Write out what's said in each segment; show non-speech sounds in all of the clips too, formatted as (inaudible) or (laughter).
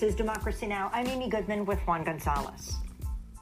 This is Democracy Now! I'm Amy Goodman with Juan Gonzalez.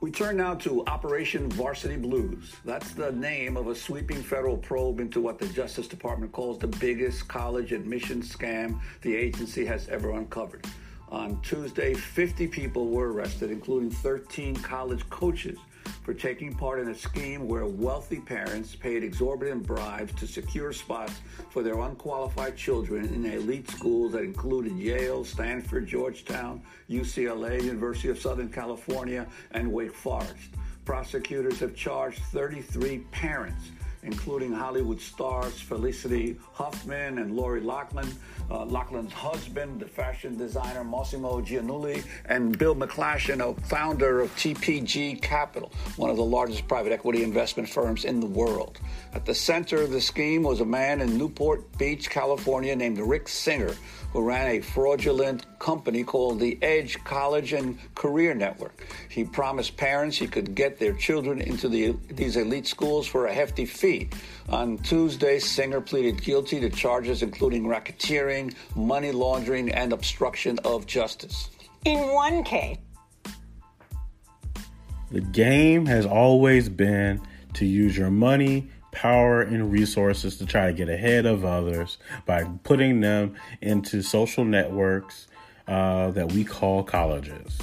We turn now to Operation Varsity Blues. That's the name of a sweeping federal probe into what the Justice Department calls the biggest college admission scam the agency has ever uncovered. On Tuesday, 50 people were arrested, including 13 college coaches for taking part in a scheme where wealthy parents paid exorbitant bribes to secure spots for their unqualified children in elite schools that included Yale, Stanford, Georgetown, UCLA, University of Southern California, and Wake Forest. Prosecutors have charged 33 parents including Hollywood stars Felicity Huffman and Lori Loughlin, uh, Loughlin's husband, the fashion designer Mossimo Giannulli, and Bill McGlashan, a founder of TPG Capital, one of the largest private equity investment firms in the world. At the center of the scheme was a man in Newport Beach, California, named Rick Singer, who ran a fraudulent company called the Edge College and Career Network. He promised parents he could get their children into the, these elite schools for a hefty fee. On Tuesday, Singer pleaded guilty to charges including racketeering, money laundering, and obstruction of justice. In one case, the game has always been to use your money power and resources to try to get ahead of others by putting them into social networks uh, that we call colleges.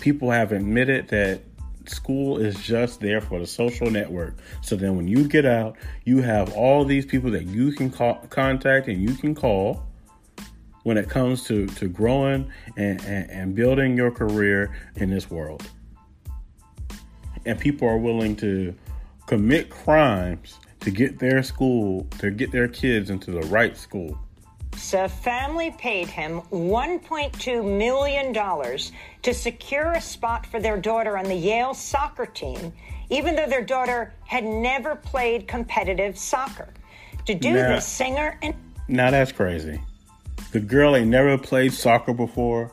People have admitted that school is just there for the social network. So then when you get out, you have all these people that you can call, contact and you can call when it comes to, to growing and, and, and building your career in this world. And people are willing to commit crimes to get their school, to get their kids into the right school. So family paid him $1.2 million to secure a spot for their daughter on the Yale soccer team, even though their daughter had never played competitive soccer. To do now, this, Singer and. Now that's crazy. The girl ain't never played soccer before.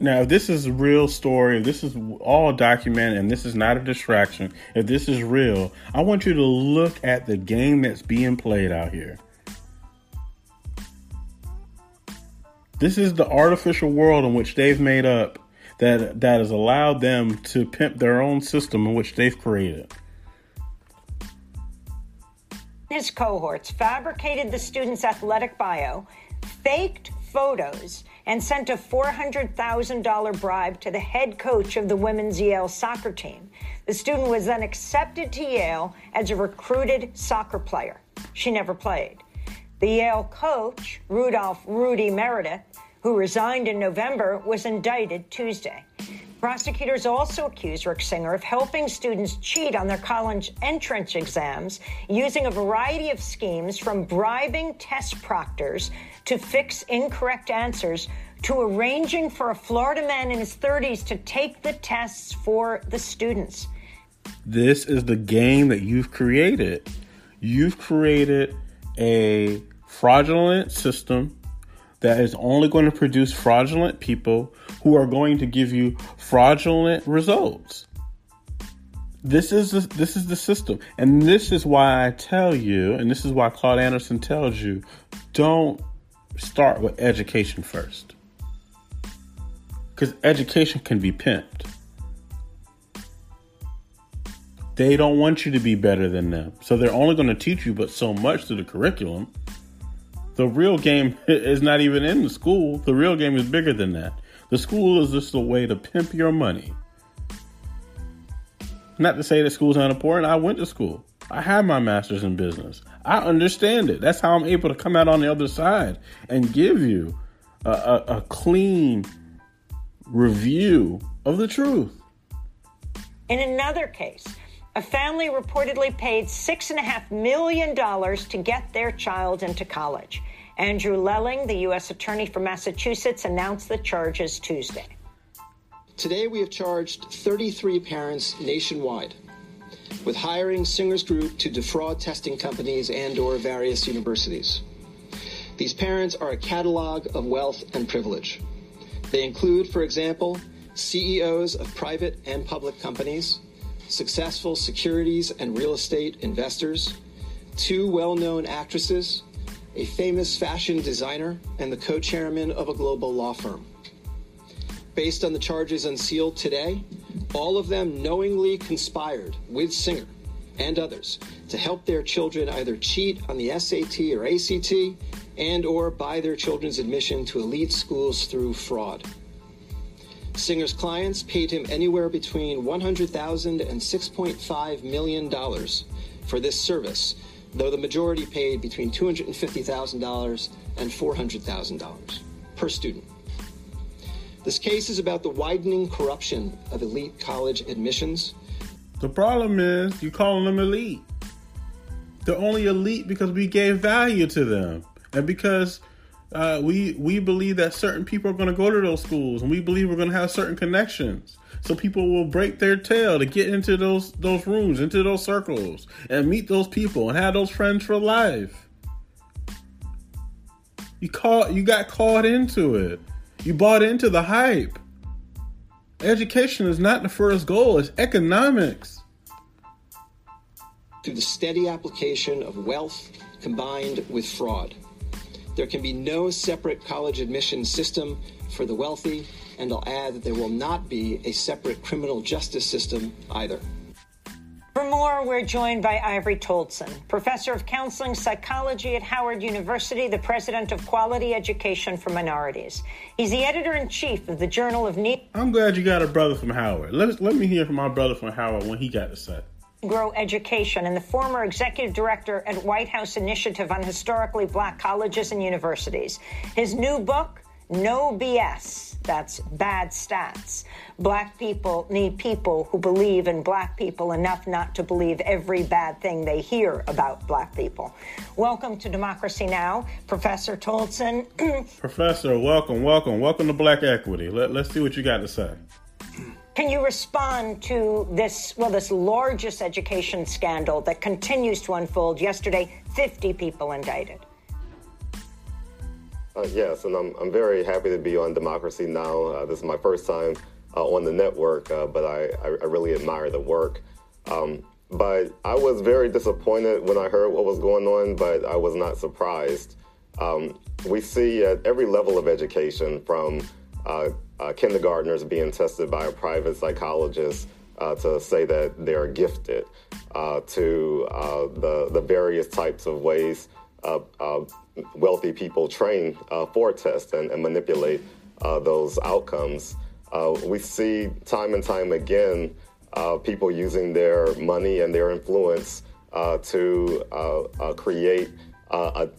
Now, if this is a real story, if this is all documented and this is not a distraction, if this is real, I want you to look at the game that's being played out here. This is the artificial world in which they've made up that that has allowed them to pimp their own system in which they've created. His cohorts fabricated the student's athletic bio, faked photos, and sent a $400,000 bribe to the head coach of the women's Yale soccer team. The student was then accepted to Yale as a recruited soccer player. She never played. The Yale coach, Rudolph Rudy Meredith, who resigned in November, was indicted Tuesday. Prosecutors also accused Rick Singer of helping students cheat on their college entrance exams using a variety of schemes from bribing test proctors to fix incorrect answers to arranging for a Florida man in his 30s to take the tests for the students. This is the game that you've created. You've created a fraudulent system that is only going to produce fraudulent people who are going to give you fraudulent results. This is the, this is the system, and this is why I tell you, and this is why Claude Anderson tells you, don't start with education first. Because education can be pimped. They don't want you to be better than them. So they're only going to teach you but so much through the curriculum. The real game (laughs) is not even in the school. The real game is bigger than that. The school is just a way to pimp your money. Not to say that school's not important. I went to school. I have my master's in business. I understand it. That's how I'm able to come out on the other side and give you a, a, a clean review of the truth. In another case, a family reportedly paid $6.5 million to get their child into college. Andrew Lelling, the U.S. Attorney for Massachusetts, announced the charges Tuesday. Today, we have charged 33 parents nationwide with hiring Singer's Group to defraud testing companies and or various universities. These parents are a catalog of wealth and privilege. They include, for example, CEOs of private and public companies, successful securities and real estate investors, two well known actresses, a famous fashion designer and the co chairman of a global law firm. Based on the charges unsealed today, all of them knowingly conspired with Singer and others to help their children either cheat on the SAT or ACT and or buy their children's admission to elite schools through fraud. Singer's clients paid him anywhere between $100,000 and $6.5 million for this service, though the majority paid between $250,000 and $400,000 per student. This case is about the widening corruption of elite college admissions. The problem is you're calling them elite. They're only elite because we gave value to them and because uh, we we believe that certain people are going to go to those schools, and we believe we're going to have certain connections. So people will break their tail to get into those those rooms, into those circles, and meet those people and have those friends for life. You caught you got caught into it. You bought into the hype. Education is not the first goal, it's economics. Through the steady application of wealth combined with fraud. There can be no separate college admission system for the wealthy, and I'll add that there will not be a separate criminal justice system either. For more, we're joined by Ivory Toldson, professor of counseling psychology at Howard University, the president of Quality Education for Minorities. He's the editor in chief of the Journal of Need. I'm glad you got a brother from Howard. Let, let me hear from my brother from Howard when he got to say. Grow Education and the former executive director at White House Initiative on Historically Black Colleges and Universities. His new book, No BS, that's bad stats. Black people need people who believe in black people enough not to believe every bad thing they hear about black people. Welcome to Democracy Now!, Professor Toldson. (clears throat) Professor, welcome, welcome, welcome to Black Equity. Let, let's see what you got to say. Can you respond to this, well, this largest education scandal that continues to unfold? Yesterday, 50 people indicted. Uh, yes, and I'm, I'm very happy to be on Democracy Now! Uh, this is my first time uh, on the network, uh, but I, I, really admire the work. Um, but I was very disappointed when I heard what was going on, but I was not surprised. Um, we see at every level of education, from uh, uh, kindergartners being tested by a private psychologist uh, to say that they're gifted, uh, to uh, the, the various types of ways wealthy people train for tests and, and manipulate those outcomes. we see time and time again people using their money and their influence to create an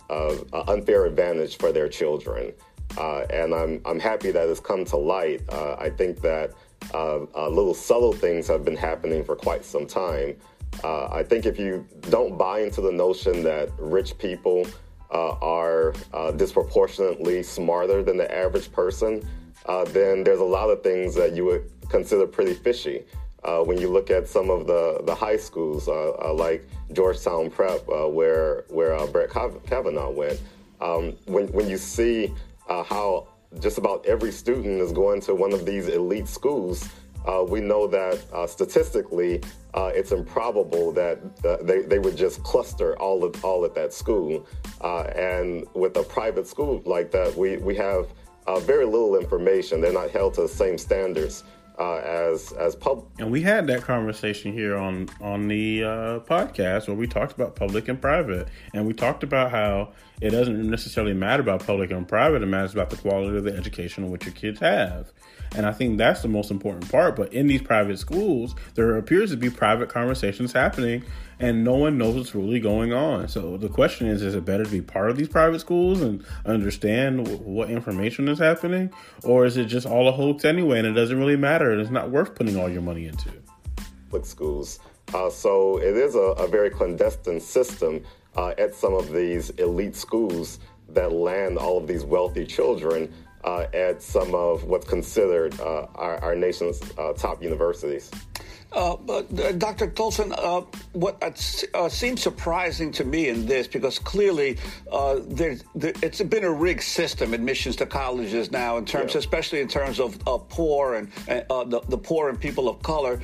unfair advantage for their children. Uh, and I'm, I'm happy that it's come to light. Uh, I think that uh, uh little subtle things have been happening for quite some time. Uh, I think if you don't buy into the notion that rich people uh, are disproportionately smarter than the average person, then there's a lot of things that you would consider pretty fishy. when you look at some of the, the high schools, like Georgetown Prep, where where Brett Kavanaugh went, um, when when you see uh, how just about every student is going to one of these elite schools, uh, we know that uh, statistically uh, it's improbable that uh, they, they would just cluster all of, all at that school. Uh, and with a private school like that, we, we have very little information. They're not held to the same standards uh, as as public. And we had that conversation here on on the uh, podcast where we talked about public and private, and we talked about how it doesn't necessarily matter about public and private; it matters about the quality of the education which your kids have. And I think that's the most important part. But in these private schools, there appears to be private conversations happening and no one knows what's really going on. So the question is is it better to be part of these private schools and understand w- what information is happening? Or is it just all a hoax anyway and it doesn't really matter and it's not worth putting all your money into? Public schools. Uh, so it is a, a very clandestine system uh, at some of these elite schools that land all of these wealthy children uh, at some of what's considered uh, our, our, nation's uh, top universities. Uh, but, uh, Dr. Toldson, uh, what uh, seems surprising to me in this, because clearly uh, there's, there, it's been a rigged system, admissions to colleges now, in terms, yeah. especially in terms of poor and uh, the, the, poor and people of color,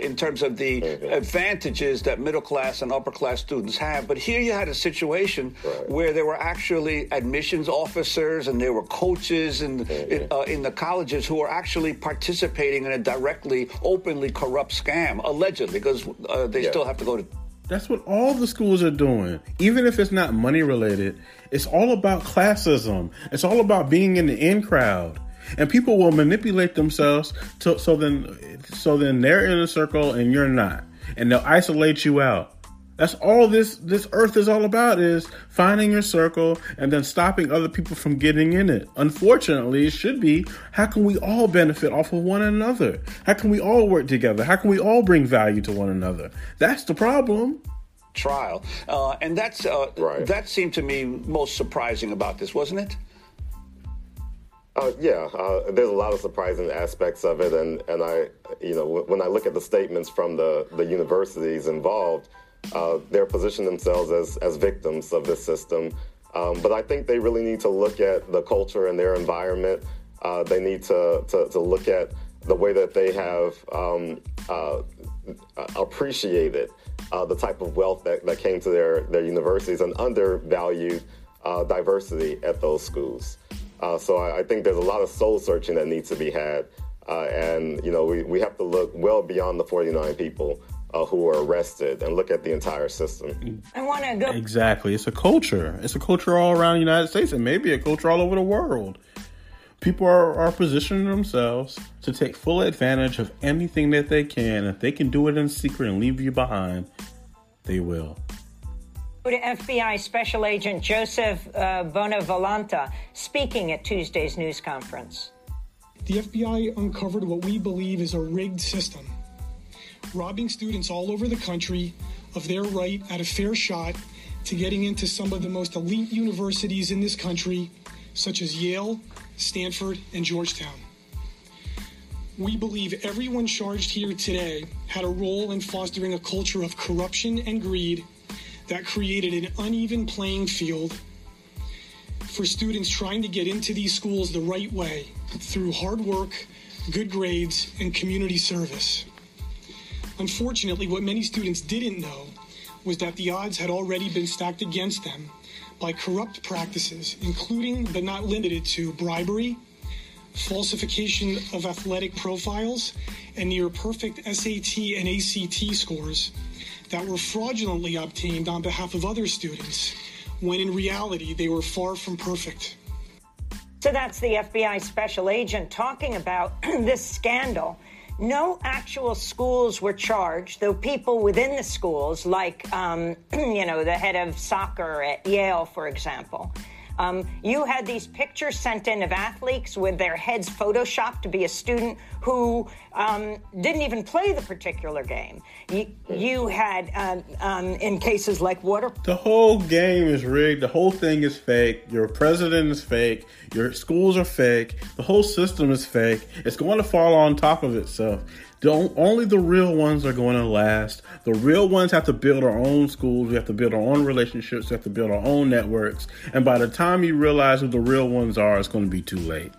in terms of the advantages that middle class and upper class students have. But here you had a situation right. where there were actually admissions officers and there were coaches in, in, in the colleges who were actually participating in a directly, openly corrupt scam, allegedly, because uh, they yeah. still have to go to. That's what all the schools are doing. Even if it's not money related, it's all about classism. It's all about being in the in crowd. And people will manipulate themselves to, so then so then they're in a circle and you're not. And they'll isolate you out. That's all this this earth is all about is finding your circle and then stopping other people from getting in it. Unfortunately, it should be how can we all benefit off of one another? How can we all work together? How can we all bring value to one another? That's the problem. Trial, uh, and that's uh, right. that seemed to me most surprising about this, wasn't it? Uh, yeah, uh, there's a lot of surprising aspects of it, and, and I, you know, when I look at the statements from the, the universities involved, uh, they're positioning themselves as, as victims of this system. Um, but I think they really need to look at the culture and their environment. Uh, they need to, to, to, look at the way that they have um, uh, appreciated uh, the type of wealth that, that came to their, their universities and undervalued uh, diversity at those schools. Uh, so I, I, think there's a lot of soul searching that needs to be had. and, you know, we, we have to look well beyond the 49 people uh, who are arrested and look at the entire system. I want to go. Exactly. It's a culture. It's a culture all around the United States and maybe a culture all over the world. People are, are positioning themselves to take full advantage of anything that they can. If they can do it in secret and leave you behind, they will. To FBI Special Agent Joseph uh, Bonavolanta speaking at Tuesday's news conference. The FBI uncovered what we believe is a rigged system robbing students all over the country of their right at a fair shot to getting into some of the most elite universities in this country, such as Yale, Stanford, and Georgetown. We believe everyone charged here today had a role in fostering a culture of corruption and greed that created an uneven playing field for students trying to get into these schools the right way through hard work, good grades, and community service. Unfortunately, what many students didn't know was that the odds had already been stacked against them by corrupt practices, including but not limited to bribery, falsification of athletic profiles, and near perfect SAT and ACT scores that were fraudulently obtained on behalf of other students, when in reality they were far from perfect. So that's the FBI special agent talking about (clears throat) this scandal no actual schools were charged, though people within the schools, like, um, (clears throat) you know, the head of soccer at Yale, for example, um, you had these pictures sent in of athletes with their heads photoshopped to be a student who um, didn't even play the particular game. You, you had, uh, um, in cases like water. The whole game is rigged. The whole thing is fake. Your president is fake. Your schools are fake. The whole system is fake. It's going to fall on top of itself. Don't, only the real ones are going to last. The real ones have to build our own schools. We have to build our own relationships. We have to build our own networks. And by the time you realize who the real ones are, it's going to be too late.